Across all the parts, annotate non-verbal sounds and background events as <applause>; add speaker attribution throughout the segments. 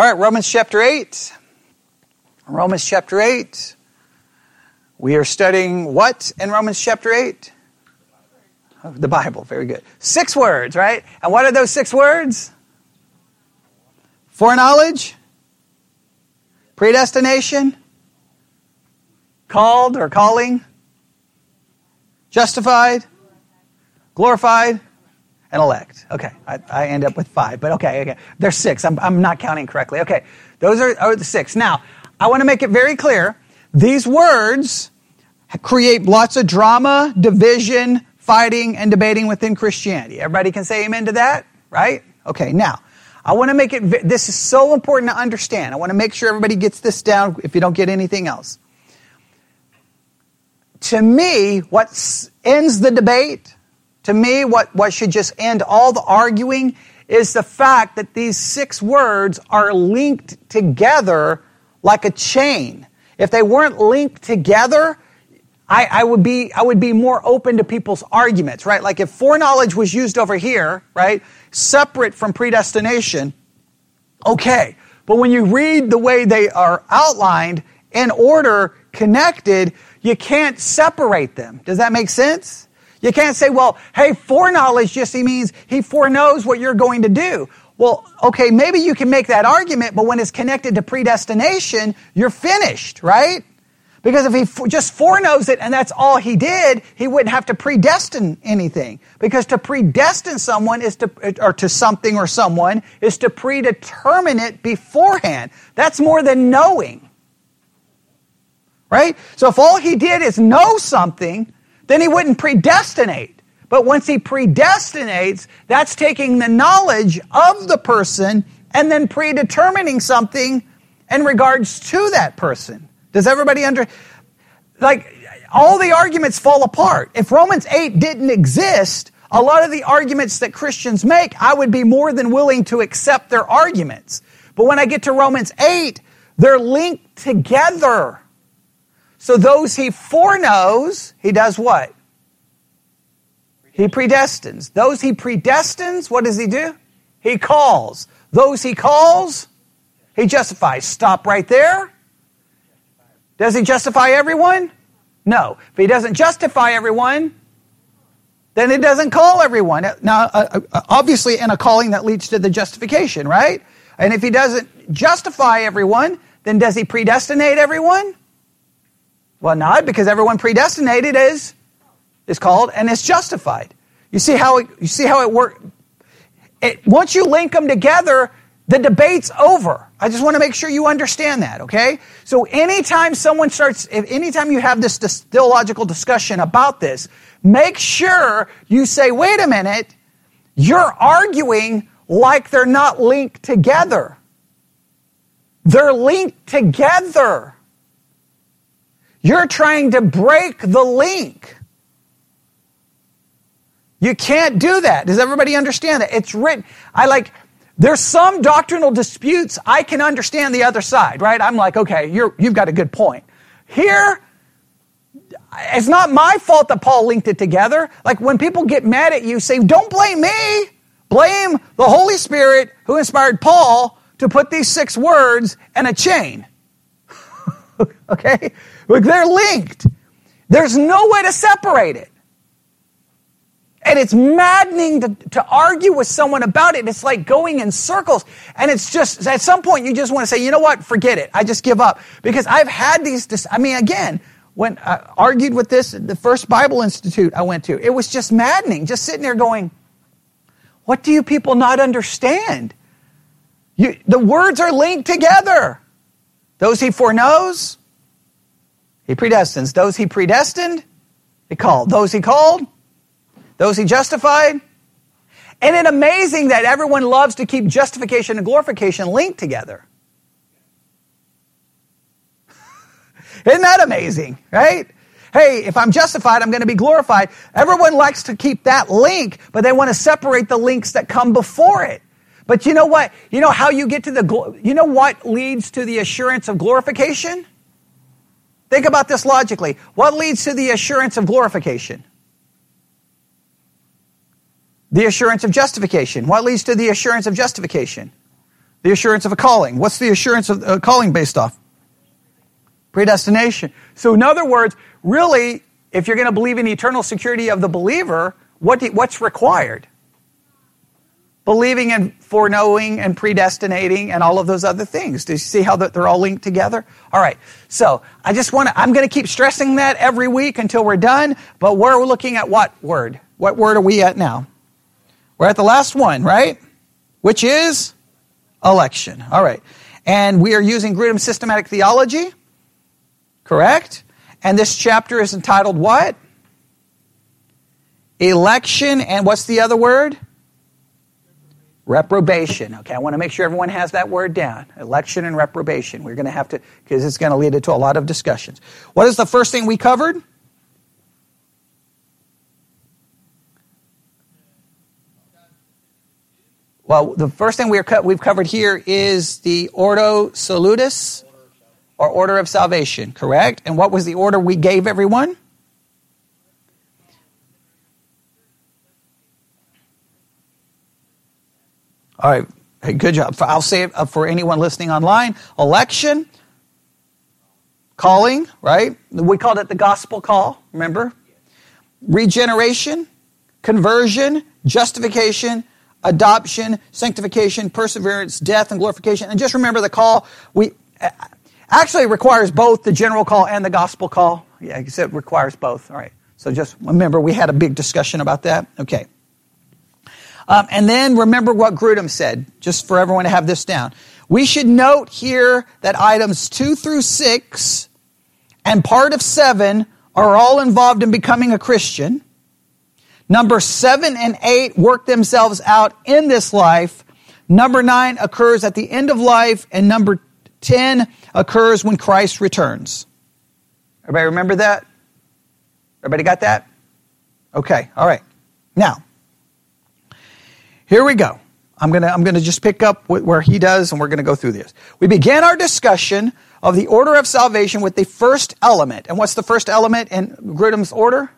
Speaker 1: All right, Romans chapter 8. Romans chapter 8. We are studying what in Romans chapter 8? The Bible, very good. Six words, right? And what are those six words? Foreknowledge, predestination, called or calling, justified, glorified, and elect. Okay, I, I, end up with five, but okay, okay. There's six. I'm, I'm not counting correctly. Okay, those are, are the six. Now, I want to make it very clear. These words create lots of drama, division, fighting, and debating within Christianity. Everybody can say amen to that, right? Okay, now, I want to make it, this is so important to understand. I want to make sure everybody gets this down if you don't get anything else. To me, what ends the debate, to me, what, what should just end all the arguing is the fact that these six words are linked together like a chain. If they weren't linked together, I, I, would be I would be more open to people's arguments, right? Like if foreknowledge was used over here, right, separate from predestination, okay. But when you read the way they are outlined in order, connected, you can't separate them. Does that make sense? You can't say, well, hey, foreknowledge just means he foreknows what you're going to do. Well, okay, maybe you can make that argument, but when it's connected to predestination, you're finished, right? Because if he just foreknows it and that's all he did, he wouldn't have to predestine anything. Because to predestine someone is to, or to something or someone, is to predetermine it beforehand. That's more than knowing. Right? So if all he did is know something, then he wouldn't predestinate. But once he predestinates, that's taking the knowledge of the person and then predetermining something in regards to that person. Does everybody under like all the arguments fall apart. If Romans 8 didn't exist, a lot of the arguments that Christians make, I would be more than willing to accept their arguments. But when I get to Romans 8, they're linked together. So those he foreknows, he does what? He predestines. Those he predestines, what does he do? He calls. Those he calls, he justifies. Stop right there. Does he justify everyone? No. If he doesn't justify everyone, then it doesn't call everyone. Now, uh, uh, obviously, in a calling that leads to the justification, right? And if he doesn't justify everyone, then does he predestinate everyone? Well, not because everyone predestinated is is called and is justified. You see how it, you see how it works. once you link them together, the debate's over. I just want to make sure you understand that, okay? So anytime someone starts, if anytime you have this, this theological discussion about this, make sure you say, wait a minute, you're arguing like they're not linked together. They're linked together. You're trying to break the link. You can't do that. Does everybody understand that? It's written. I like, there's some doctrinal disputes. I can understand the other side, right? I'm like, okay, you're, you've got a good point. Here, it's not my fault that Paul linked it together. Like when people get mad at you, say, don't blame me. Blame the Holy Spirit who inspired Paul to put these six words in a chain. <laughs> okay? Like they're linked. There's no way to separate it. And it's maddening to, to argue with someone about it. It's like going in circles. And it's just, at some point, you just want to say, you know what? Forget it. I just give up. Because I've had these, I mean, again, when I argued with this, the first Bible Institute I went to, it was just maddening. Just sitting there going, what do you people not understand? You, the words are linked together. Those he foreknows, he predestines. Those he predestined, he called. Those he called, those he justified. Isn't it amazing that everyone loves to keep justification and glorification linked together? <laughs> Isn't that amazing, right? Hey, if I'm justified, I'm going to be glorified. Everyone likes to keep that link, but they want to separate the links that come before it. But you know what? You know how you get to the, you know what leads to the assurance of glorification? Think about this logically. What leads to the assurance of glorification? The assurance of justification. What leads to the assurance of justification? The assurance of a calling. What's the assurance of a calling based off? Predestination. So, in other words, really, if you're going to believe in eternal security of the believer, what do, what's required? Believing and foreknowing and predestinating and all of those other things. Do you see how they're all linked together? All right. So I just want to, I'm going to keep stressing that every week until we're done. But we're looking at what word? What word are we at now? We're at the last one, right? Which is election. All right. And we are using Grudem's systematic theology, correct? And this chapter is entitled what? Election, and what's the other word? Reprobation. Okay, I want to make sure everyone has that word down. Election and reprobation. We're going to have to, because it's going to lead to a lot of discussions. What is the first thing we covered? Well, the first thing we we've covered here is the Ordo Salutis, or Order of Salvation, correct? And what was the order we gave everyone? All right, hey, good job. I'll say it uh, for anyone listening online election, calling, right? We called it the gospel call, remember? Regeneration, conversion, justification, adoption, sanctification, perseverance, death, and glorification. And just remember the call. We actually requires both the general call and the gospel call. Yeah, it requires both. All right. So just remember, we had a big discussion about that. Okay. Um, and then remember what Grudem said, just for everyone to have this down. We should note here that items two through six and part of seven are all involved in becoming a Christian. Number seven and eight work themselves out in this life. Number nine occurs at the end of life, and number 10 occurs when Christ returns. Everybody remember that? Everybody got that? Okay, all right. Now, here we go. I'm going to I'm going to just pick up where he does, and we're going to go through this. We began our discussion of the order of salvation with the first element. And what's the first element in Grudem's order?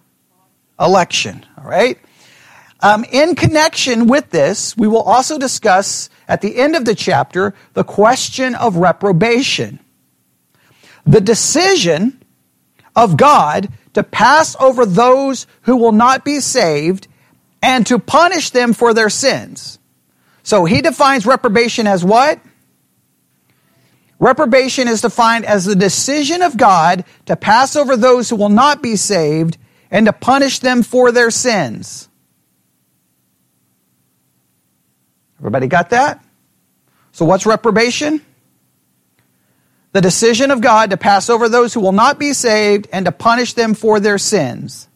Speaker 1: Election. All right. Um, in connection with this, we will also discuss at the end of the chapter the question of reprobation. The decision of God to pass over those who will not be saved and to punish them for their sins. So he defines reprobation as what? Reprobation is defined as the decision of God to pass over those who will not be saved and to punish them for their sins. Everybody got that? So what's reprobation? The decision of God to pass over those who will not be saved and to punish them for their sins.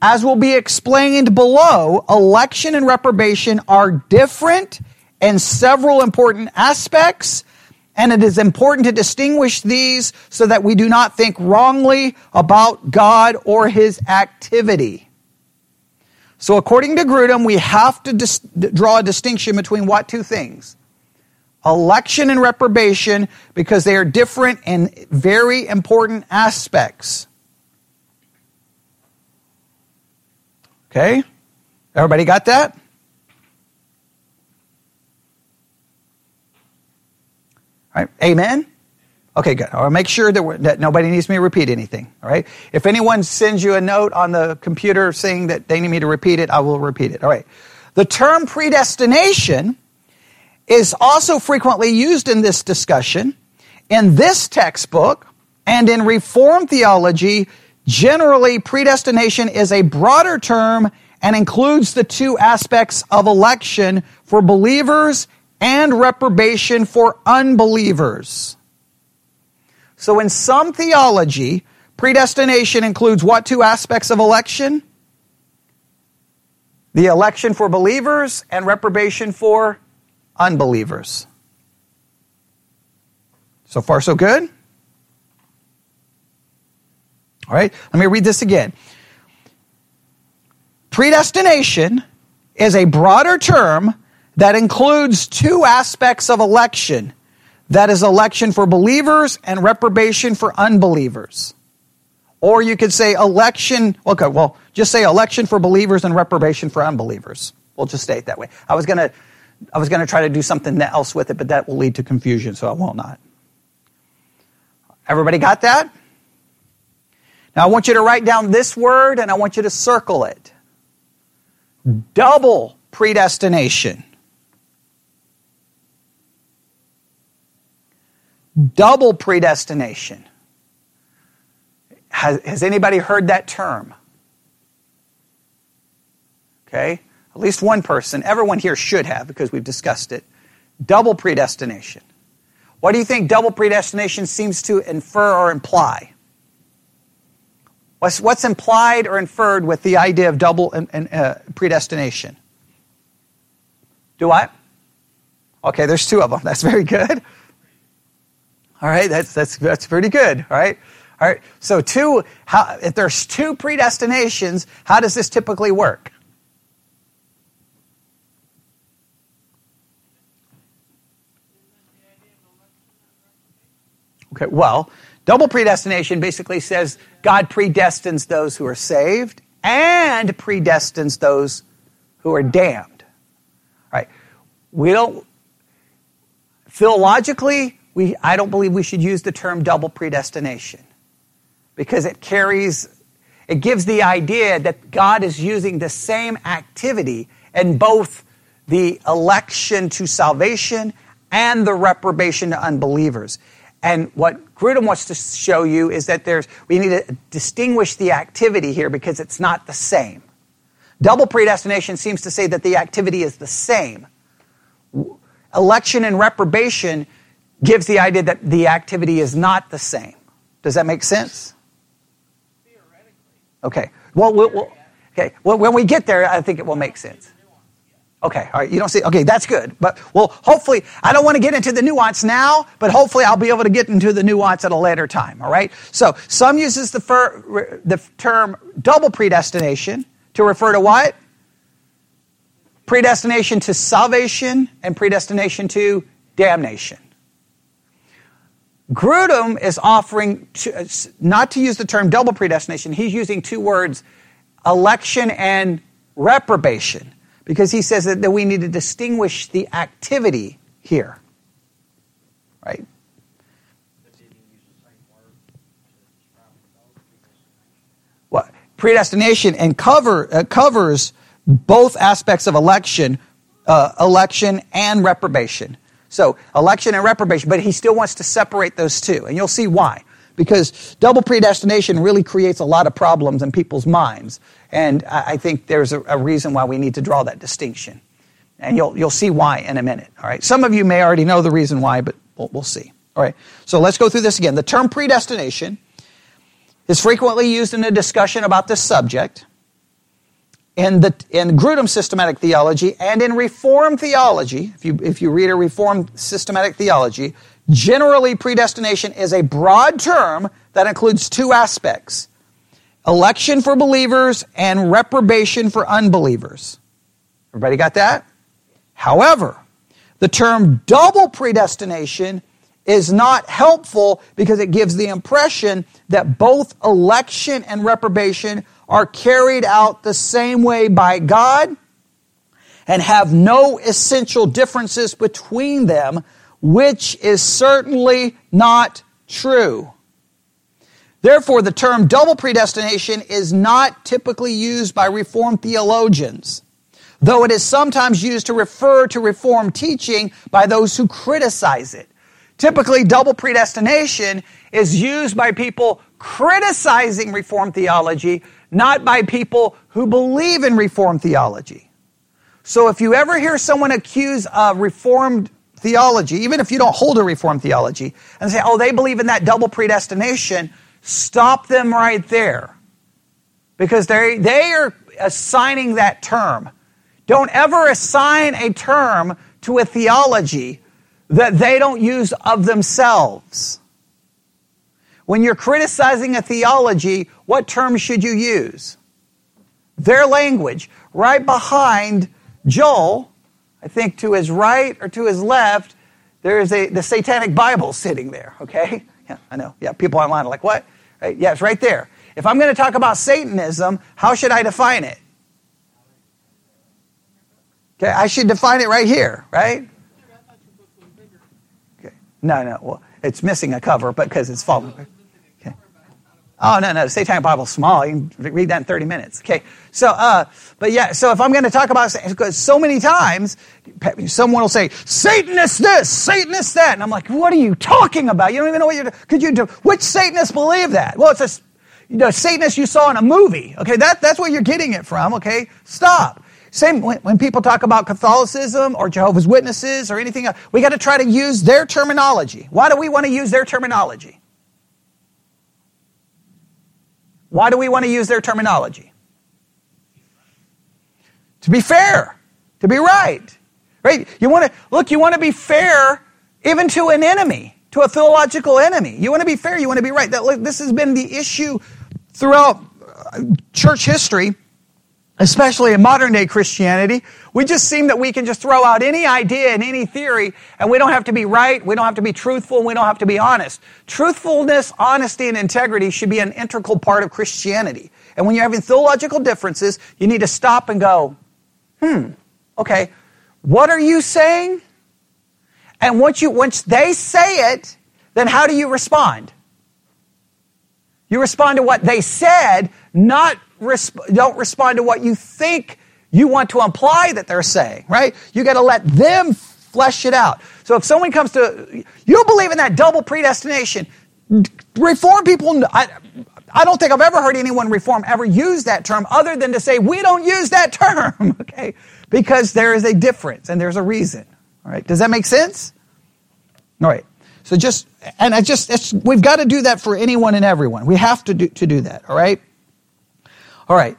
Speaker 1: As will be explained below, election and reprobation are different in several important aspects, and it is important to distinguish these so that we do not think wrongly about God or his activity. So, according to Grudem, we have to dis- draw a distinction between what two things? Election and reprobation, because they are different in very important aspects. Okay? Everybody got that? All right. Amen? Okay, good. I'll make sure that, that nobody needs me to repeat anything. All right. If anyone sends you a note on the computer saying that they need me to repeat it, I will repeat it. All right. The term predestination is also frequently used in this discussion. In this textbook and in Reformed theology, Generally, predestination is a broader term and includes the two aspects of election for believers and reprobation for unbelievers. So in some theology, predestination includes what two aspects of election? The election for believers and reprobation for unbelievers. So far, so good? All right, let me read this again. Predestination is a broader term that includes two aspects of election that is, election for believers and reprobation for unbelievers. Or you could say election, okay, well, just say election for believers and reprobation for unbelievers. We'll just say it that way. I was going to I was going to try to do something else with it, but that will lead to confusion, so I will not. Everybody got that? Now I want you to write down this word and I want you to circle it. Double predestination. Double predestination. Has, has anybody heard that term? Okay? At least one person. Everyone here should have because we've discussed it. Double predestination. What do you think double predestination seems to infer or imply? What's, what's implied or inferred with the idea of double uh, predestination? Do I? Okay, there's two of them. That's very good. All right, that's, that's, that's pretty good. All right. All right. So two, how, if there's two predestinations, how does this typically work? Okay, well, double predestination basically says God predestines those who are saved and predestines those who are damned. Right? We don't theologically, we I don't believe we should use the term double predestination because it carries it gives the idea that God is using the same activity in both the election to salvation and the reprobation to unbelievers. And what Grudem wants to show you is that there's, we need to distinguish the activity here because it's not the same. Double predestination seems to say that the activity is the same. Election and reprobation gives the idea that the activity is not the same. Does that make sense? Okay. Well, we'll, we'll okay. Well, when we get there, I think it will make sense. Okay, all right, you don't see, okay, that's good. But, well, hopefully, I don't want to get into the nuance now, but hopefully I'll be able to get into the nuance at a later time, all right? So, some uses the, fir, the term double predestination to refer to what? Predestination to salvation and predestination to damnation. Grudem is offering to, uh, not to use the term double predestination, he's using two words, election and reprobation because he says that, that we need to distinguish the activity here. Right? What predestination and cover uh, covers both aspects of election, uh, election and reprobation. So election and reprobation, but he still wants to separate those two, and you'll see why because double predestination really creates a lot of problems in people's minds. And I think there's a, reason why we need to draw that distinction. And you'll, you'll see why in a minute. All right. Some of you may already know the reason why, but we'll, we'll see. All right. So let's go through this again. The term predestination is frequently used in a discussion about this subject in, the, in Grudem systematic theology and in Reformed theology. If you, if you read a Reformed systematic theology, Generally, predestination is a broad term that includes two aspects election for believers and reprobation for unbelievers. Everybody got that? However, the term double predestination is not helpful because it gives the impression that both election and reprobation are carried out the same way by God and have no essential differences between them which is certainly not true. Therefore, the term double predestination is not typically used by Reformed theologians, though it is sometimes used to refer to Reformed teaching by those who criticize it. Typically, double predestination is used by people criticizing Reformed theology, not by people who believe in Reformed theology. So if you ever hear someone accuse a Reformed theology, even if you don't hold a Reformed theology, and say, oh, they believe in that double predestination, stop them right there. Because they, they are assigning that term. Don't ever assign a term to a theology that they don't use of themselves. When you're criticizing a theology, what term should you use? Their language. Right behind Joel I think to his right or to his left, there is a the Satanic Bible sitting there. Okay, yeah, I know. Yeah, people online are like, what? Right? Yeah, it's right there. If I'm going to talk about Satanism, how should I define it? Okay, I should define it right here, right? Okay. No, no. Well, it's missing a cover, but because it's falling. Oh no, no. The Satanic Bible's small. You can read that in 30 minutes. Okay. So, uh, but yeah. So if I'm going to talk about so many times someone will say Satanist this, Satanist that, and I'm like, what are you talking about? You don't even know what you're. Could you do? Which Satanists believe that? Well, it's a you know, Satanist you saw in a movie. Okay, that, that's where you're getting it from. Okay, stop. Same when, when people talk about Catholicism or Jehovah's Witnesses or anything else, we got to try to use their terminology. Why do we want to use their terminology? Why do we want to use their terminology? To be fair, to be right. Right? You want to look, you want to be fair even to an enemy, to a theological enemy. You want to be fair, you want to be right. That, this has been the issue throughout uh, church history especially in modern day Christianity, we just seem that we can just throw out any idea and any theory, and we don't have to be right, we don't have to be truthful, we don't have to be honest. Truthfulness, honesty, and integrity should be an integral part of Christianity. And when you're having theological differences, you need to stop and go, hmm, okay, what are you saying? And once you once they say it, then how do you respond? You respond to what they said, not resp- don't respond to what you think you want to imply that they're saying, right? You got to let them flesh it out. So if someone comes to, you believe in that double predestination, reform people, I, I don't think I've ever heard anyone reform ever use that term other than to say, we don't use that term, <laughs> okay? Because there is a difference and there's a reason, all right? Does that make sense? All right. So just, and I just, we've got to do that for anyone and everyone. We have to do, to do that, all right? All right.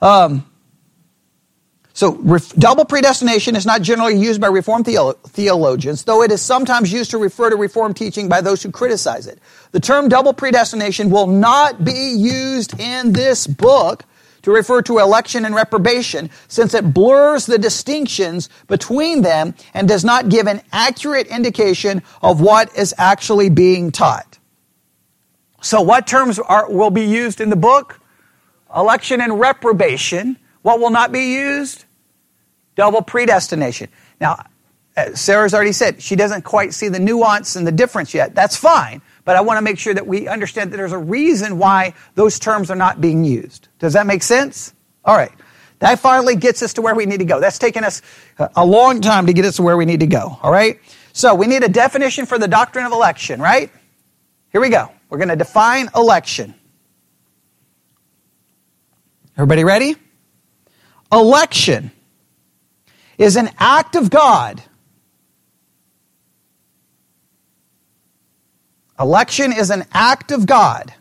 Speaker 1: Um, so, ref- double predestination is not generally used by Reformed theolo- theologians, though it is sometimes used to refer to Reformed teaching by those who criticize it. The term double predestination will not be used in this book to refer to election and reprobation, since it blurs the distinctions between them and does not give an accurate indication of what is actually being taught. So, what terms are, will be used in the book? Election and reprobation. What will not be used? Double predestination. Now, uh, Sarah's already said she doesn't quite see the nuance and the difference yet. That's fine. But I want to make sure that we understand that there's a reason why those terms are not being used. Does that make sense? All right. That finally gets us to where we need to go. That's taken us uh, a long time to get us to where we need to go. All right. So we need a definition for the doctrine of election, right? Here we go. We're going to define election. Everybody ready? Election is an act of God. Election is an act of God.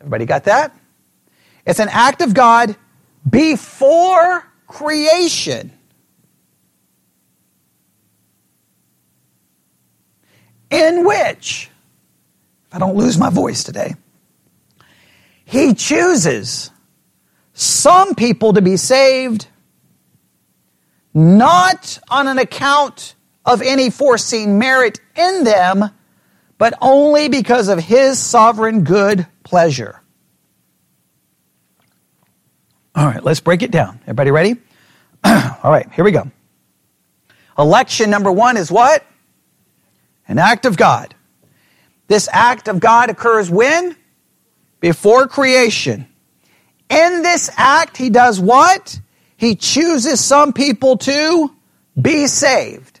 Speaker 1: Everybody got that? It's an act of God before creation. In which I don't lose my voice today. He chooses some people to be saved, not on an account of any foreseen merit in them, but only because of His sovereign good pleasure. All right, let's break it down. Everybody ready? <clears throat> All right, here we go. Election number one is what? An act of God. This act of God occurs when? Before creation. In this act, he does what? He chooses some people to be saved.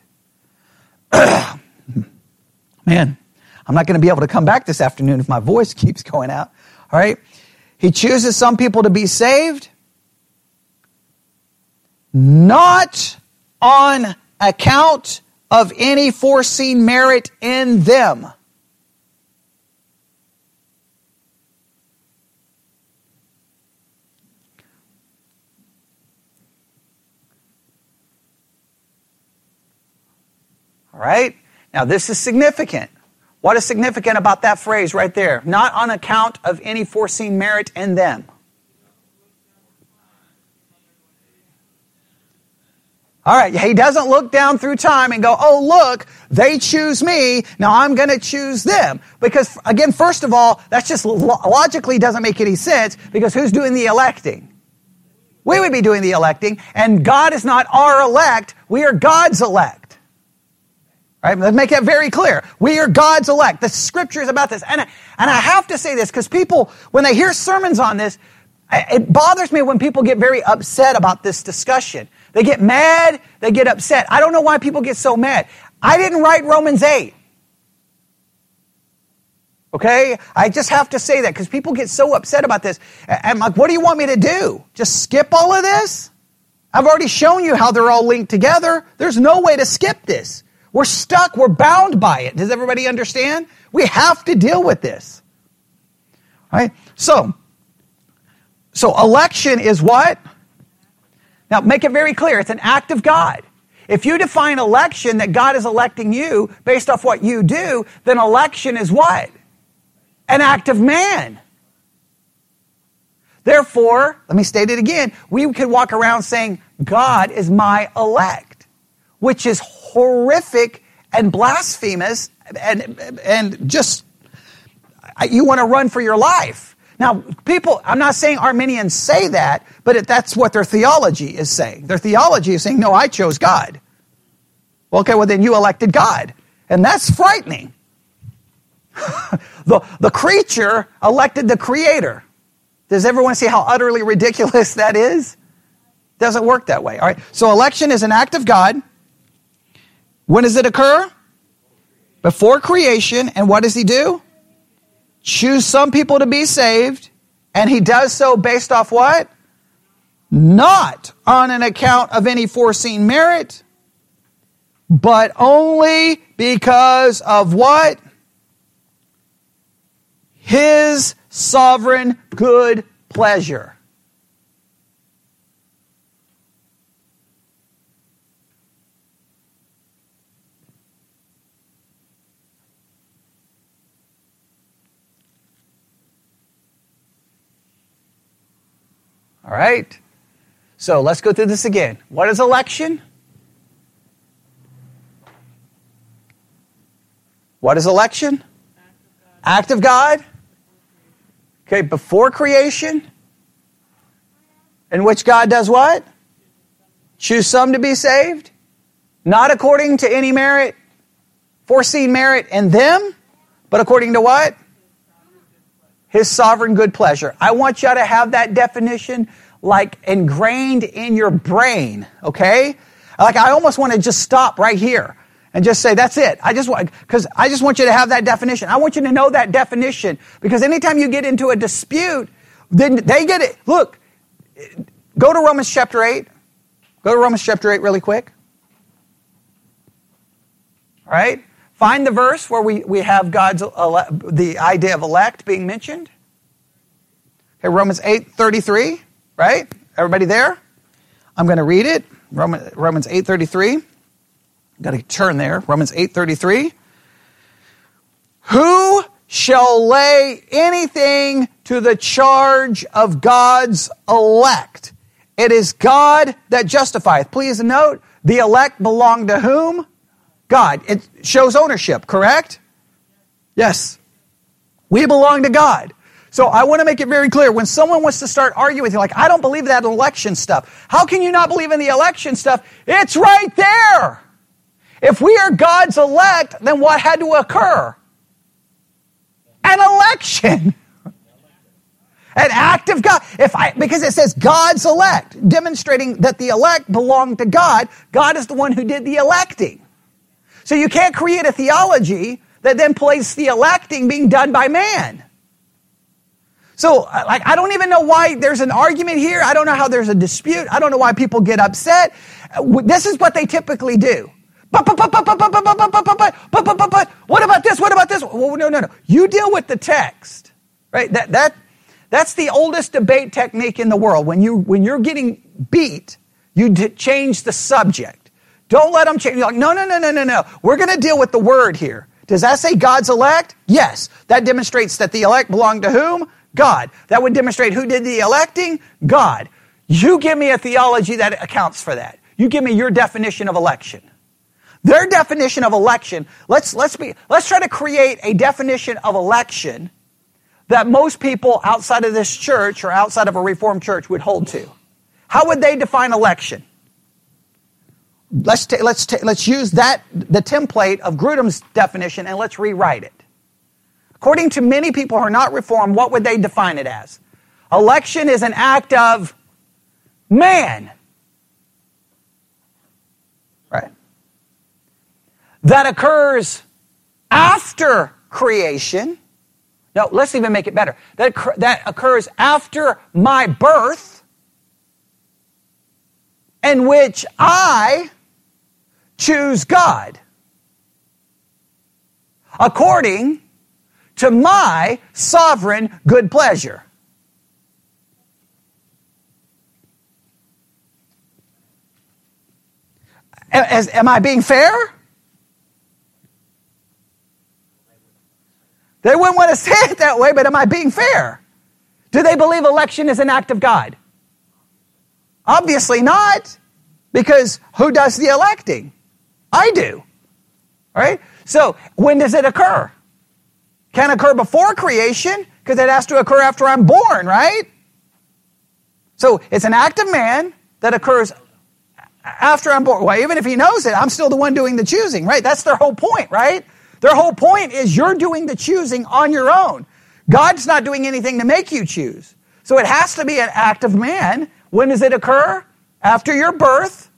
Speaker 1: <clears throat> Man, I'm not going to be able to come back this afternoon if my voice keeps going out. All right? He chooses some people to be saved, not on account of any foreseen merit in them. Right? Now, this is significant. What is significant about that phrase right there? Not on account of any foreseen merit in them. All right, he doesn't look down through time and go, oh, look, they choose me, now I'm going to choose them. Because, again, first of all, that's just logically doesn't make any sense because who's doing the electing? We would be doing the electing, and God is not our elect, we are God's elect. Right? Let's make that very clear. We are God's elect. The scripture is about this. And, and I have to say this because people, when they hear sermons on this, it bothers me when people get very upset about this discussion. They get mad, they get upset. I don't know why people get so mad. I didn't write Romans 8. Okay? I just have to say that because people get so upset about this. I'm like, what do you want me to do? Just skip all of this? I've already shown you how they're all linked together. There's no way to skip this. We're stuck. We're bound by it. Does everybody understand? We have to deal with this. All right? So, so election is what? Now, make it very clear. It's an act of God. If you define election that God is electing you based off what you do, then election is what? An act of man. Therefore, let me state it again. We could walk around saying, God is my elect, which is horrific and blasphemous and, and just, you want to run for your life. Now, people, I'm not saying Arminians say that, but that's what their theology is saying. Their theology is saying, no, I chose God. Well, okay, well, then you elected God. And that's frightening. <laughs> the, the creature elected the creator. Does everyone see how utterly ridiculous <laughs> that is? Doesn't work that way. All right. So election is an act of God. When does it occur? Before creation. And what does he do? choose some people to be saved, and he does so based off what? Not on an account of any foreseen merit, but only because of what? His sovereign good pleasure. All right? So let's go through this again. What is election? What is election? Act of God. Okay, before creation, in which God does what? Choose some to be saved, not according to any merit, foreseen merit in them, but according to what? His sovereign good pleasure. I want you to have that definition like ingrained in your brain, okay? Like I almost want to just stop right here and just say that's it. I just want because I just want you to have that definition. I want you to know that definition because anytime you get into a dispute, then they get it. Look, go to Romans chapter 8. Go to Romans chapter 8 really quick. All right? Find the verse where we, we have God's ele- the idea of elect being mentioned. Okay, Romans 8 33 right? Everybody there? I'm going to read it. Romans 8:33. Got to turn there. Romans 8:33. Who shall lay anything to the charge of God's elect? It is God that justifieth. Please note, the elect belong to whom? God. It shows ownership, correct? Yes. We belong to God. So I want to make it very clear when someone wants to start arguing with you, like, I don't believe that election stuff. How can you not believe in the election stuff? It's right there. If we are God's elect, then what had to occur? An election. <laughs> An act of God. If I, because it says God's elect, demonstrating that the elect belong to God. God is the one who did the electing. So you can't create a theology that then places the electing being done by man. So, uh, like, I don't even know why there's an argument here. I don't know how there's a dispute. I don't know why people get upset. This is what they typically do. But, but, but, but, but, but, but, but, but, but, but, but, but, but, what about this? What about this? Well, no, no, no. You deal with the text, right? That, that, that's the oldest debate technique in the world. When you, when you're getting beat, you change the subject. Don't let them change. You're like, no, no, no, no, no, no. We're going to deal with the word here. Does that say God's elect? Yes. That demonstrates that the elect belong to whom? God. That would demonstrate who did the electing? God. You give me a theology that accounts for that. You give me your definition of election. Their definition of election, let's, let's, be, let's try to create a definition of election that most people outside of this church or outside of a Reformed church would hold to. How would they define election? Let's, ta- let's, ta- let's use that, the template of Grudem's definition, and let's rewrite it. According to many people who are not Reformed, what would they define it as? Election is an act of man. Right. That occurs after creation. No, let's even make it better. That, that occurs after my birth, in which I choose God according to my sovereign good pleasure. As, am I being fair? They wouldn't want to <laughs> say it that way, but am I being fair? Do they believe election is an act of God? Obviously not, because who does the electing? I do. Right? So, when does it occur? Can occur before creation, because it has to occur after I'm born, right? So, it's an act of man that occurs after I'm born. Well, even if he knows it, I'm still the one doing the choosing, right? That's their whole point, right? Their whole point is you're doing the choosing on your own. God's not doing anything to make you choose. So it has to be an act of man. When does it occur? After your birth,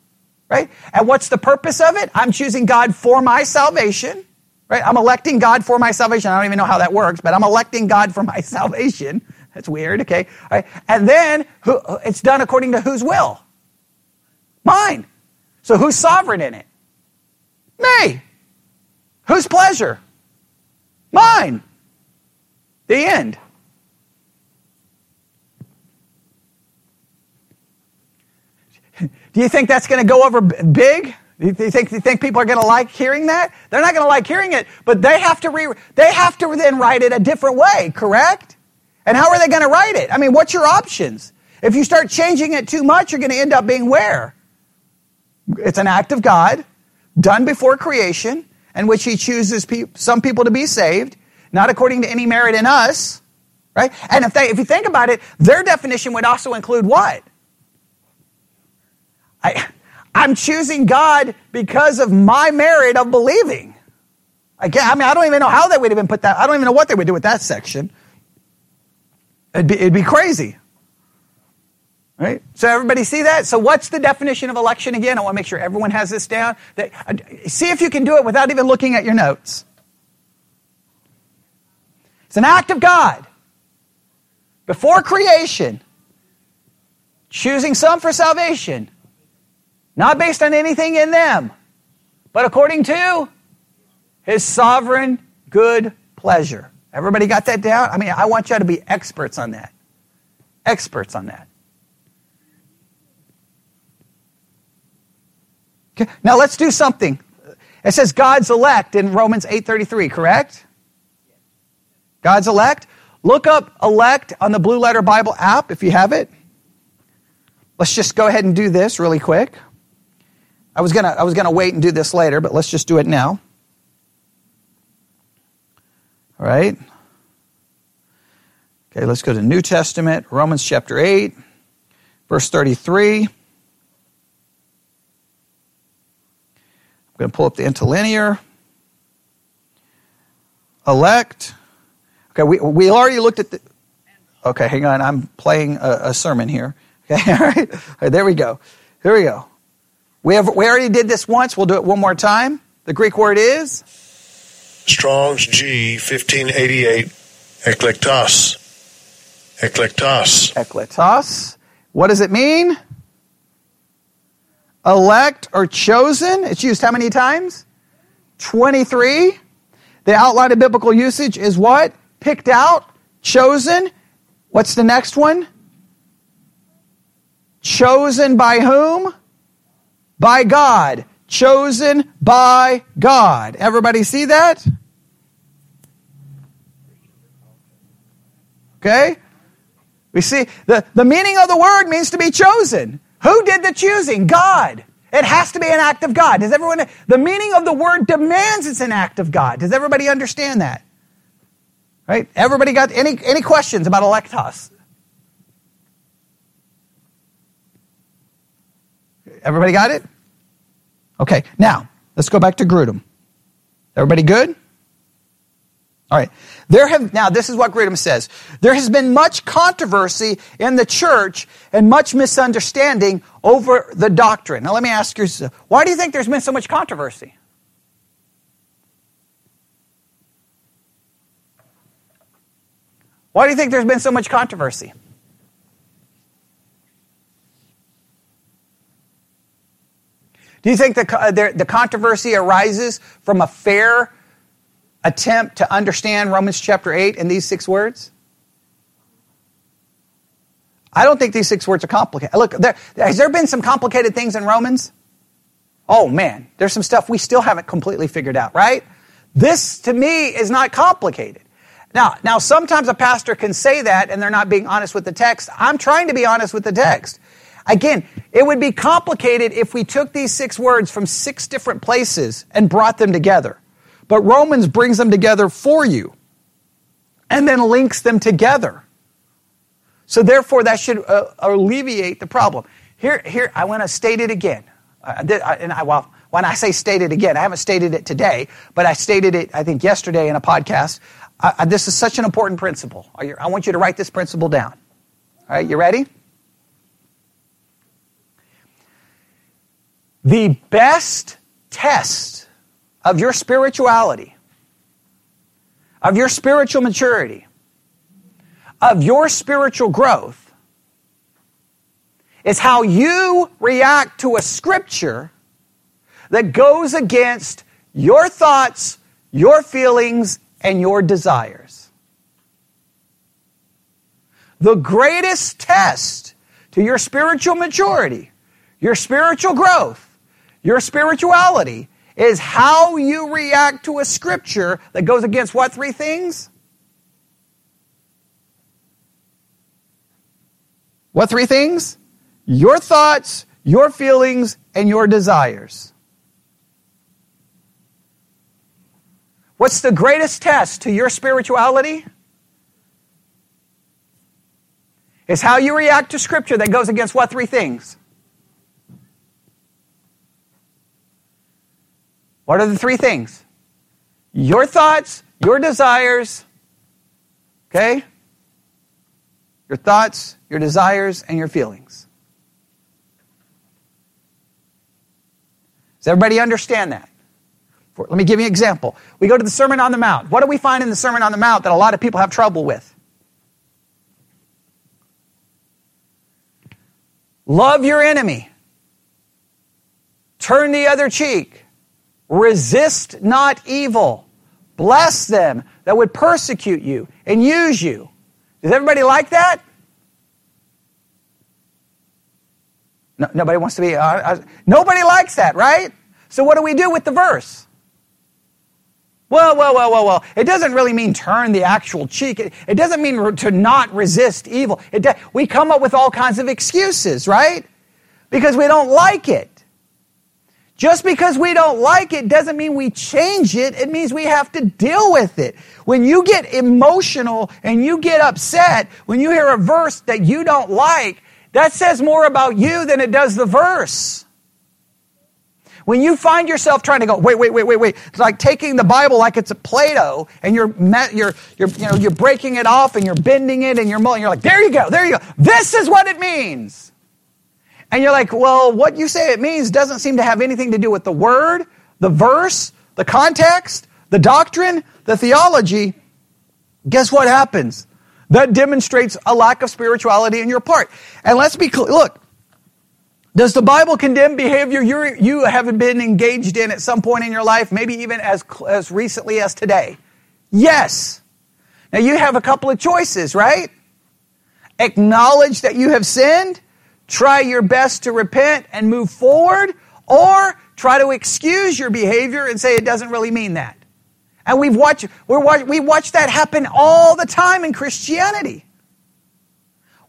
Speaker 1: right? And what's the purpose of it? I'm choosing God for my salvation, right? I'm electing God for my salvation. I don't even know how that works, but I'm electing God for my <laughs> salvation. That's weird, okay? Right? And then who, it's done according to whose will? Mine. So who's sovereign in it? Me. Whose pleasure? Mine. The end. Do you think that's going to go over big? Do you think, do you think people are going to like hearing that? They're not going to like hearing it, but they have to re, they have to then write it a different way, correct? And how are they going to write it? I mean, what's your options? If you start changing it too much, you're going to end up being where? It's an act of God done before creation in which he chooses pe- some people to be saved, not according to any merit in us, right? And if, they, if you think about it, their definition would also include what? I, I'm choosing God because of my merit of believing. Again, I mean, I don't even know how they would even put that. I don't even know what they would do with that section. It'd be, it'd be crazy. Right? So everybody see that? So what's the definition of election again? I want to make sure everyone has this down. Uh, see if you can do it without even looking at your notes. It's an act of God. Before creation, choosing some for salvation, not based on anything in them, but according to his sovereign good pleasure. Everybody got that down? I mean, I want you to be experts on that. Experts on that. Okay, now let's do something. It says God's elect in Romans 8:33, correct? God's elect. Look up elect on the Blue Letter Bible app if you have it. Let's just go ahead and do this really quick. I was gonna I was gonna wait and do this later, but let's just do it now. All right. Okay, let's go to New Testament, Romans chapter 8, verse 33. I'm going to pull up the interlinear. Elect. Okay, we, we already looked at the. Okay, hang on. I'm playing a, a sermon here. Okay, <laughs> all right. all right. There we go. Here we go. We, have, we already did this once. We'll do it one more time. The Greek word is?
Speaker 2: Strong's G 1588. Eklektos. Eklektos.
Speaker 1: Eklektos. What does it mean? elect or chosen. It's used how many times? 23. The outline of biblical usage is what? Picked out, chosen. What's the next one? Chosen by whom? By God. Chosen by God. Everybody see that? Okay? We see the, the meaning of the word means to be chosen. Who did the choosing? God. It has to be an act of God. Does everyone, the meaning of the word demands it's an act of God. Does everybody understand that? Right? Everybody got any, any questions about eklektos? Everybody got it? Okay, now let's go back to Grudem. Everybody good? All right. There have now this is what Grudem says. There has been much controversy in the church and much misunderstanding over the doctrine. Now let me ask you, why do you think there's been so much controversy? Why do you think there's been so much controversy? Do you think the, uh, the, controversy arises from a fair attempt to understand Romans chapter 8 in these six words? I don't think these six words are complicated. Look, there, has there been some complicated things in Romans? Oh man, there's some stuff we still haven't completely figured out, right? This to me is not complicated. Now, now sometimes a pastor can say that and they're not being honest with the text. I'm trying to be honest with the text. Again, it would be complicated if we took these six words from six different places and brought them together. But Romans brings them together for you and then links them together. So therefore, that should uh, alleviate the problem. Here, here, I want to state it again. Uh, and I, well, when I say state it again, I haven't stated it today, but I stated it, I think, yesterday in a podcast. This is such an important principle. You, I want you to write this principle down. All right, you ready? The best test of your spirituality, of your spiritual maturity, of your spiritual growth is how you react to a scripture that goes against your thoughts, your feelings, and your desires. The greatest test to your spiritual maturity, your spiritual growth, your spirituality is how you react to a scripture that goes against what three things? What three things? Your thoughts, your feelings, and your desires. What's the greatest test to your spirituality? Is how you react to Scripture that goes against what three things? What are the three things? Your thoughts, your desires, okay? Your thoughts, your desires, and your feelings. Does everybody understand that? Let me give you an example. We go to the Sermon on the Mount. What do we find in the Sermon on the Mount that a lot of people have trouble with? Love your enemy. Turn the other cheek. Resist not evil. Bless them that would persecute you and use you. Does everybody like that? No, nobody wants to be. Uh, uh, nobody likes that, right? So what do we do with the verse? Well, well, well, well, well. It doesn't really mean turn the actual cheek. It, it doesn't mean to not resist evil. It, we come up with all kinds of excuses, right? Because we don't like it. Just because we don't like it doesn't mean we change it. It means we have to deal with it. When you get emotional and you get upset, when you hear a verse that you don't like, that says more about you than it does the verse. When you find yourself trying to go, wait, wait, wait, wait, wait, it's like taking the Bible like it's a Play-Doh and you're, you're, you're, you know, you're breaking it off and you're bending it and you're mulling. You're like, there you go, there you go. This is what it means. And you're like, well, what you say it means doesn't seem to have anything to do with the word, the verse, the context, the doctrine, the theology. Guess what happens? That demonstrates a lack of spirituality in your part. And let's be clear. Look, does the Bible condemn behavior you you have been engaged in at some point in your life, maybe even as, as recently as today? Yes. Now you have a couple of choices, right? Acknowledge that you have sinned try your best to repent and move forward, or try to excuse your behavior and say it doesn't really mean that. And we've watched, we're watch, we watch that happen all the time in Christianity.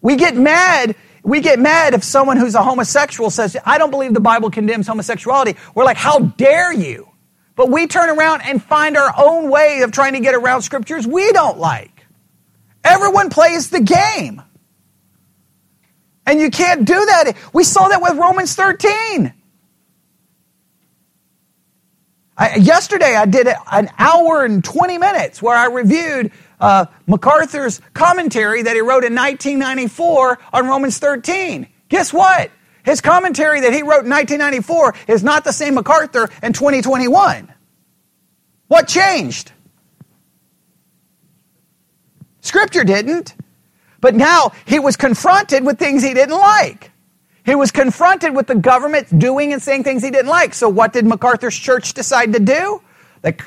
Speaker 1: We get mad we get mad if someone who's a homosexual says, I don't believe the Bible condemns homosexuality. We're like, how dare you? But we turn around and find our own way of trying to get around scriptures we don't like. Everyone plays the game. And you can't do that. We saw that with Romans 13. I, yesterday I did an hour and 20 minutes where I reviewed uh, MacArthur's commentary that he wrote in 1994 on Romans 13. Guess what? His commentary that he wrote in 1994 is not the same MacArthur in 2021. What changed? Scripture didn't. But now he was confronted with things he didn't like. He was confronted with the government doing and saying things he didn't like. So what did MacArthur's church decide to do? They,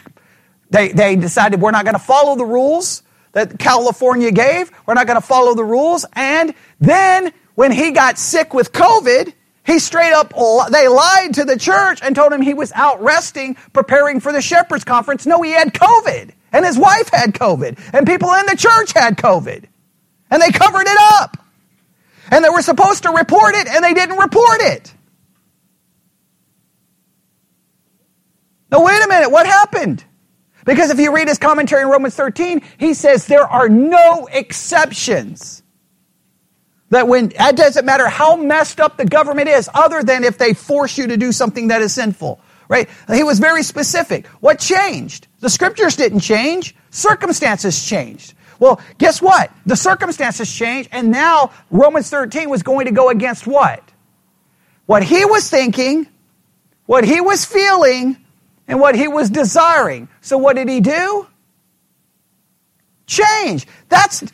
Speaker 1: they, they decided we're not going to follow the rules that California gave. We're not going to follow the rules. And then when he got sick with COVID, he straight up, they lied to the church and told him he was out resting, preparing for the Shepherds Conference. No, he had COVID. And his wife had COVID. And people in the church had COVID. And they covered it up. And they were supposed to report it, and they didn't report it. Now, wait a minute, what happened? Because if you read his commentary in Romans 13, he says there are no exceptions. That when, it doesn't matter how messed up the government is, other than if they force you to do something that is sinful. Right? He was very specific. What changed? The scriptures didn't change. Circumstances changed. Well, guess what? The circumstances changed, and now Romans 13 was going to go against what? What he was thinking, what he was feeling, and what he was desiring. So what did he do? Change. That's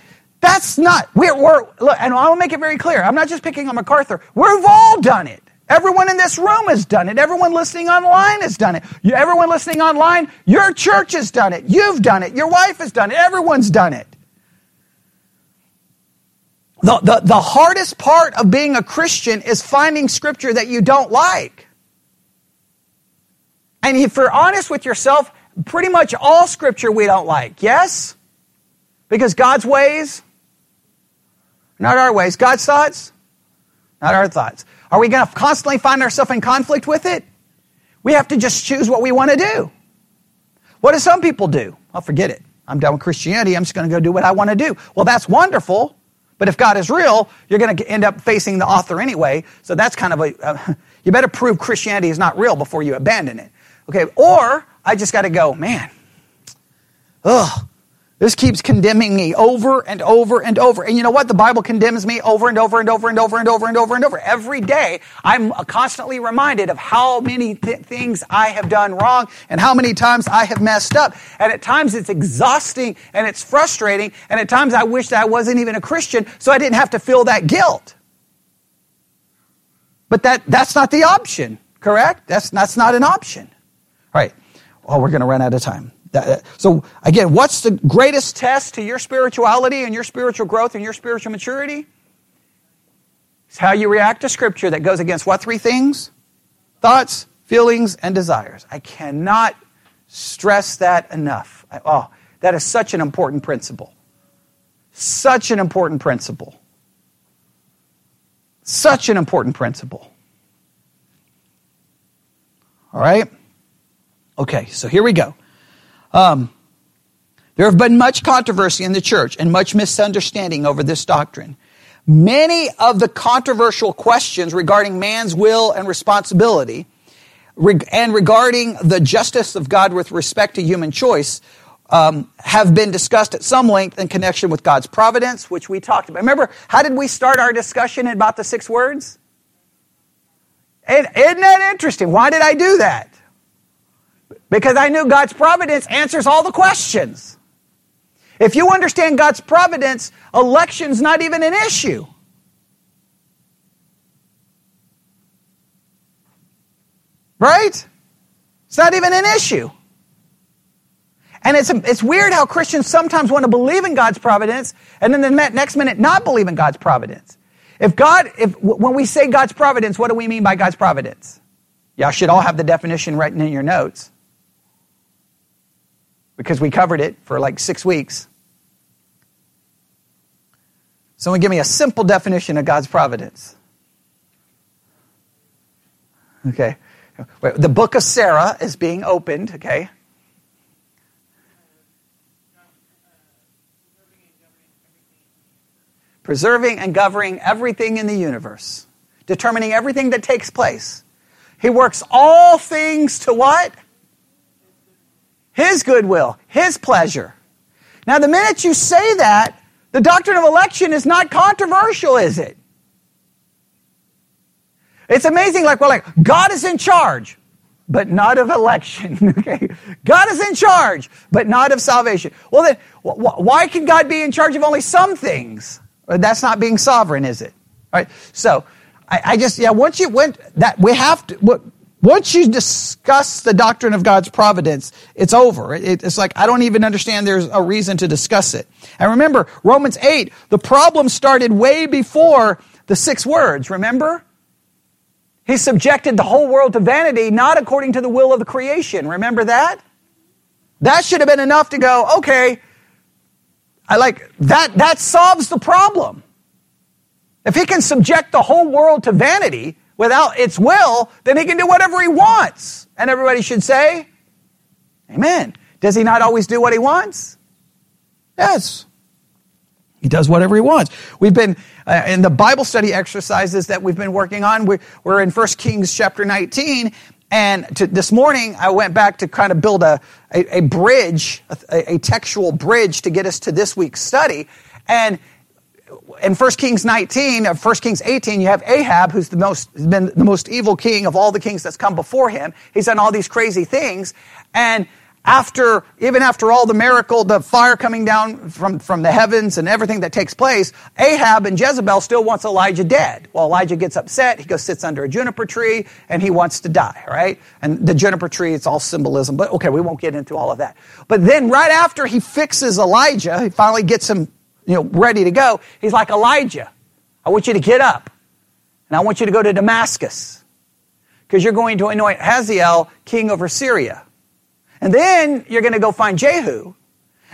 Speaker 1: that's not we're, we're look, and I'll make it very clear. I'm not just picking on MacArthur. We've all done it. Everyone in this room has done it. Everyone listening online has done it. Everyone listening online, your church has done it. You've done it. Your wife has done it. Everyone's done it. The, the, the hardest part of being a Christian is finding scripture that you don't like. And if you're honest with yourself, pretty much all scripture we don't like. Yes? Because God's ways, not our ways. God's thoughts, not our thoughts. Are we going to constantly find ourselves in conflict with it? We have to just choose what we want to do. What do some people do? I'll forget it. I'm done with Christianity. I'm just going to go do what I want to do. Well, that's wonderful. But if God is real, you're going to end up facing the author anyway. So that's kind of a, uh, <laughs> you better prove Christianity is not real before you abandon it. Okay, or I just got to go, man, ugh, this keeps condemning me over and over and over. And you know what? The Bible condemns me over and over and over and over and over and over and over. Every day, I'm constantly reminded of how many th- things I have done wrong and how many times I have messed up. And at times it's exhausting and it's frustrating. And at times I wish that I wasn't even a Christian so I didn't have to feel that guilt. But that, that's not the option, correct? That's, that's not an option. Right. Oh, we're going to run out of time. So, again, what's the greatest test to your spirituality and your spiritual growth and your spiritual maturity? It's how you react to Scripture that goes against what three things? Thoughts, feelings, and desires. I cannot stress that enough. Oh, that is such an important principle. Such an important principle. Such an important principle. All right? Okay, so here we go. Um, there have been much controversy in the church and much misunderstanding over this doctrine. Many of the controversial questions regarding man's will and responsibility and regarding the justice of God with respect to human choice um, have been discussed at some length in connection with God's providence, which we talked about. Remember, how did we start our discussion about the six words? isn't that interesting? Why did I do that? Because I knew God's providence answers all the questions. If you understand God's providence, election's not even an issue. Right? It's not even an issue. And it's, it's weird how Christians sometimes want to believe in God's providence and then the next minute not believe in God's providence. If God, if, when we say God's providence, what do we mean by God's providence? Y'all should all have the definition written in your notes because we covered it for like six weeks. Someone give me a simple definition of God's providence. Okay. The book of Sarah is being opened, okay? Preserving and governing everything in the universe, determining everything that takes place. He works all things to what? His goodwill, His pleasure. Now, the minute you say that, the doctrine of election is not controversial, is it? It's amazing, like, well, like, God is in charge, but not of election. <laughs> okay? God is in charge, but not of salvation. Well, then, why can God be in charge of only some things? That's not being sovereign, is it? All right. So, I, I just, yeah, once you went, that, we have to, what, once you discuss the doctrine of God's providence, it's over. It, it's like, I don't even understand there's a reason to discuss it. And remember, Romans 8, the problem started way before the six words, remember? He subjected the whole world to vanity, not according to the will of the creation. Remember that? That should have been enough to go, okay, I like, that, that solves the problem. If he can subject the whole world to vanity, without its will, then he can do whatever he wants. And everybody should say, Amen. Does he not always do what he wants? Yes. He does whatever he wants. We've been uh, in the Bible study exercises that we've been working on. We, are in 1 Kings chapter 19. And to, this morning, I went back to kind of build a, a, a bridge, a, a textual bridge to get us to this week's study. And in 1 Kings 19, uh, or 1 Kings 18, you have Ahab, who's the most, been the most evil king of all the kings that's come before him. He's done all these crazy things. And after, even after all the miracle, the fire coming down from, from the heavens and everything that takes place, Ahab and Jezebel still wants Elijah dead. Well, Elijah gets upset. He goes, sits under a juniper tree and he wants to die, right? And the juniper tree, it's all symbolism, but okay, we won't get into all of that. But then right after he fixes Elijah, he finally gets him you know, ready to go. He's like, Elijah, I want you to get up and I want you to go to Damascus because you're going to anoint Hazael king over Syria. And then you're going to go find Jehu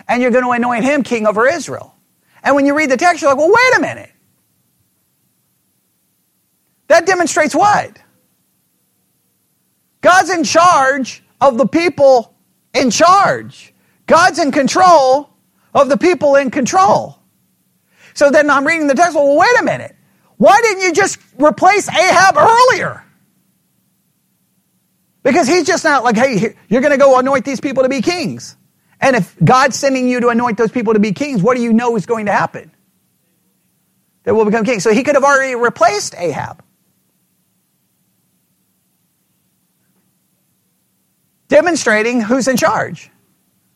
Speaker 1: and you're going to anoint him king over Israel. And when you read the text, you're like, well, wait a minute. That demonstrates what? God's in charge of the people in charge. God's in control of the people in control. So then I'm reading the text, well, wait a minute. Why didn't you just replace Ahab earlier? Because he's just not like, hey, you're going to go anoint these people to be kings. And if God's sending you to anoint those people to be kings, what do you know is going to happen? They will become kings. So he could have already replaced Ahab. Demonstrating who's in charge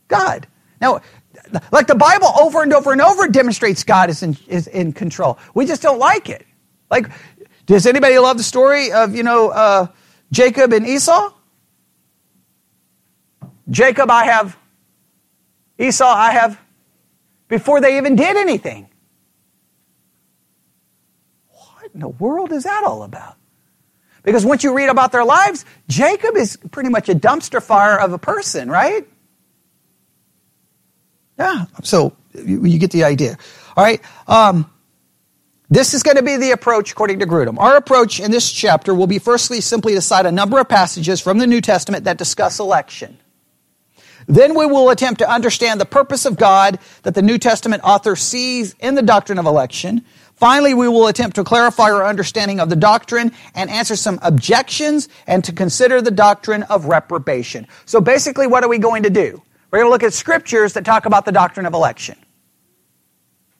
Speaker 1: God. Now, like the Bible over and over and over demonstrates God is in, is in control. We just don't like it. Like, does anybody love the story of, you know, uh, Jacob and Esau? Jacob, I have. Esau, I have. Before they even did anything. What in the world is that all about? Because once you read about their lives, Jacob is pretty much a dumpster fire of a person, right? Yeah, so you, you get the idea. All right. Um, this is going to be the approach according to Grudem. Our approach in this chapter will be firstly simply to cite a number of passages from the New Testament that discuss election. Then we will attempt to understand the purpose of God that the New Testament author sees in the doctrine of election. Finally, we will attempt to clarify our understanding of the doctrine and answer some objections and to consider the doctrine of reprobation. So basically, what are we going to do? We're going to look at scriptures that talk about the doctrine of election.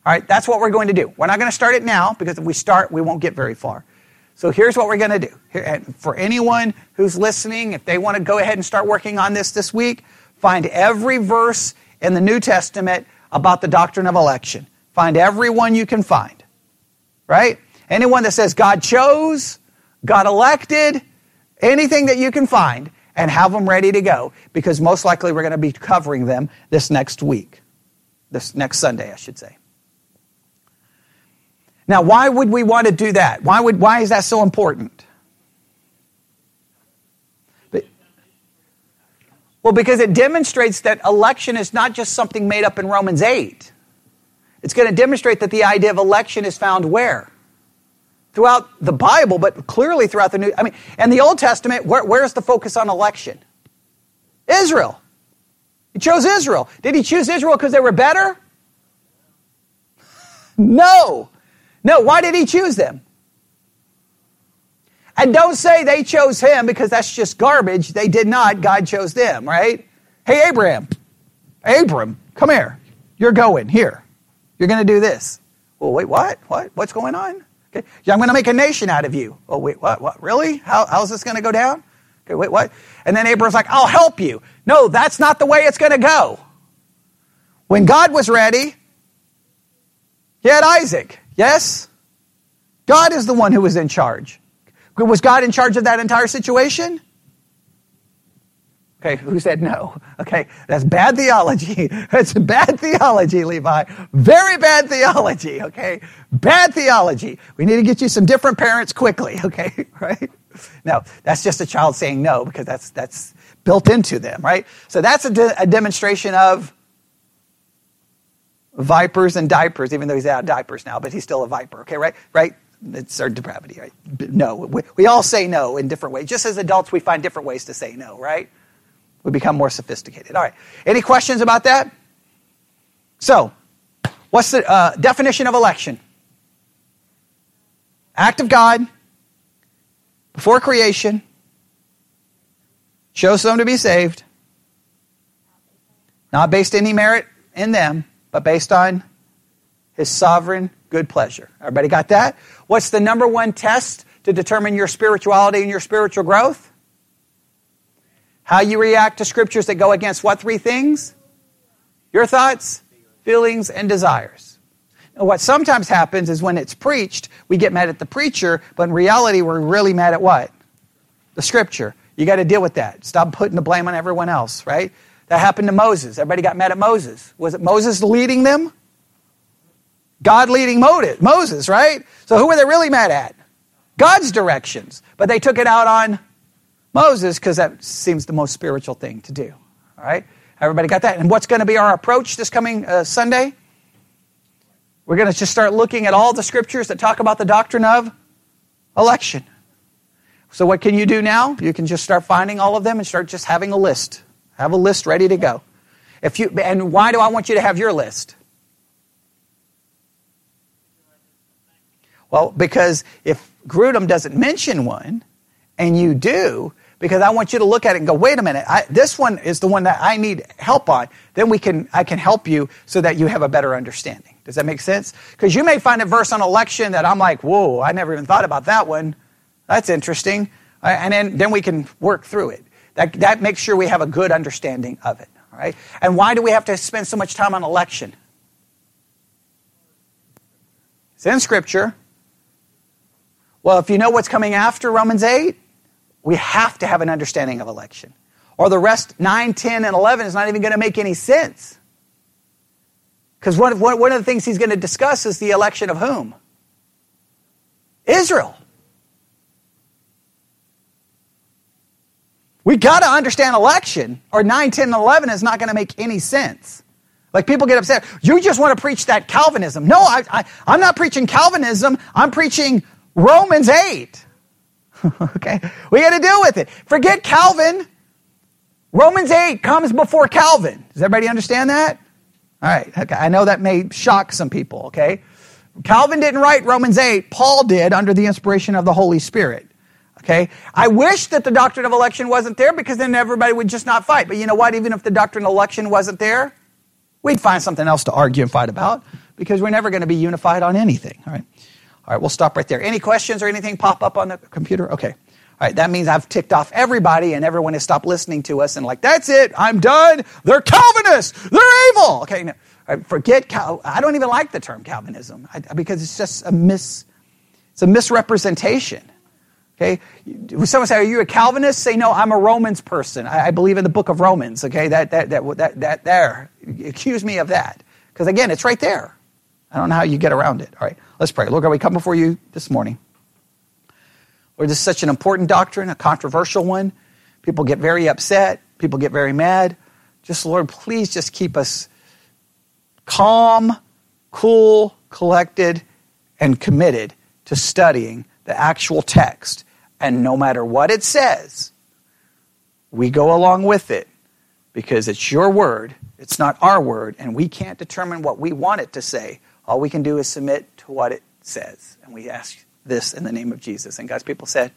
Speaker 1: All right, that's what we're going to do. We're not going to start it now because if we start, we won't get very far. So here's what we're going to do. Here, for anyone who's listening, if they want to go ahead and start working on this this week, find every verse in the New Testament about the doctrine of election. Find every one you can find. Right? Anyone that says God chose, God elected, anything that you can find, and have them ready to go because most likely we're going to be covering them this next week, this next Sunday, I should say. Now, why would we want to do that? Why, would, why is that so important? But, well, because it demonstrates that election is not just something made up in Romans 8. It's going to demonstrate that the idea of election is found where? Throughout the Bible, but clearly throughout the New. I mean, and the Old Testament, where, where's the focus on election? Israel. He chose Israel. Did he choose Israel because they were better? <laughs> No. No. Why did he choose them? And don't say they chose him because that's just garbage. They did not. God chose them, right? Hey, Abraham. Abram, come here. You're going here. You're going to do this. Well, wait, what? What? What's going on? Okay. I'm going to make a nation out of you. Oh, wait, what? What? Really? How, how's this going to go down? Okay, wait, what? And then Abram's like, I'll help you. No, that's not the way it's going to go. When God was ready, he had Isaac. Yes? God is the one who was in charge. Was God in charge of that entire situation? Okay, who said no? Okay, that's bad theology. <laughs> That's bad theology, Levi. Very bad theology, okay? Bad theology. We need to get you some different parents quickly, <laughs> okay? Right? No, that's just a child saying no because that's that's built into them, right? So that's a, de- a demonstration of vipers and diapers, even though he's out of diapers now, but he's still a viper, okay, right? Right? It's our depravity, right? No, we, we all say no in different ways. Just as adults, we find different ways to say no, right? We become more sophisticated. All right. Any questions about that? So, what's the uh, definition of election? Act of God before creation, shows them to be saved, not based any merit in them, but based on his sovereign good pleasure. Everybody got that? What's the number one test to determine your spirituality and your spiritual growth? How you react to scriptures that go against what three things? Your thoughts, feelings, and desires. Now, what sometimes happens is when it's preached, we get mad at the preacher, but in reality, we're really mad at what? The scripture. You got to deal with that. Stop putting the blame on everyone else, right? That happened to Moses. Everybody got mad at Moses. Was it Moses leading them? God leading Moses, right? So who were they really mad at? God's directions. But they took it out on Moses because that seems the most spiritual thing to do. All right? Everybody got that? And what's going to be our approach this coming uh, Sunday? We're going to just start looking at all the scriptures that talk about the doctrine of election. So, what can you do now? You can just start finding all of them and start just having a list. Have a list ready to go. If you, and why do I want you to have your list? Well, because if Grudem doesn't mention one, and you do, because I want you to look at it and go, wait a minute, I, this one is the one that I need help on. Then we can, I can help you so that you have a better understanding. Does that make sense? Because you may find a verse on election that I'm like, whoa, I never even thought about that one. That's interesting. Uh, and then, then we can work through it. That, that makes sure we have a good understanding of it. All right? And why do we have to spend so much time on election? It's in Scripture. Well, if you know what's coming after Romans 8, we have to have an understanding of election. Or the rest, 9, 10, and 11, is not even going to make any sense. Because one, one of the things he's going to discuss is the election of whom? Israel. We got to understand election, or 9, 10, and 11 is not going to make any sense. Like people get upset. You just want to preach that Calvinism. No, I, I, I'm not preaching Calvinism. I'm preaching Romans 8. <laughs> okay? We got to deal with it. Forget Calvin. Romans 8 comes before Calvin. Does everybody understand that? All right. Okay. I know that may shock some people, okay? Calvin didn't write Romans 8. Paul did under the inspiration of the Holy Spirit. Okay? I wish that the doctrine of election wasn't there because then everybody would just not fight. But you know what? Even if the doctrine of election wasn't there, we'd find something else to argue and fight about because we're never going to be unified on anything. All right? All right, we'll stop right there. Any questions or anything pop up on the computer? Okay. All right, that means I've ticked off everybody and everyone has stopped listening to us and like, that's it, I'm done. They're Calvinists. They're evil. Okay, no, right, forget Cal. I don't even like the term Calvinism because it's just a mis, it's a misrepresentation. Okay, someone say, "Are you a Calvinist?" Say, "No, I'm a Romans person. I, I believe in the Book of Romans." Okay, that that that that, that there. Accuse me of that because again, it's right there. I don't know how you get around it. All right, let's pray. Lord God, we come before you this morning. Lord, this is such an important doctrine, a controversial one. People get very upset. People get very mad. Just, Lord, please just keep us calm, cool, collected, and committed to studying the actual text. And no matter what it says, we go along with it because it's your word, it's not our word, and we can't determine what we want it to say. All we can do is submit to what it says. And we ask this in the name of Jesus. And God's people said,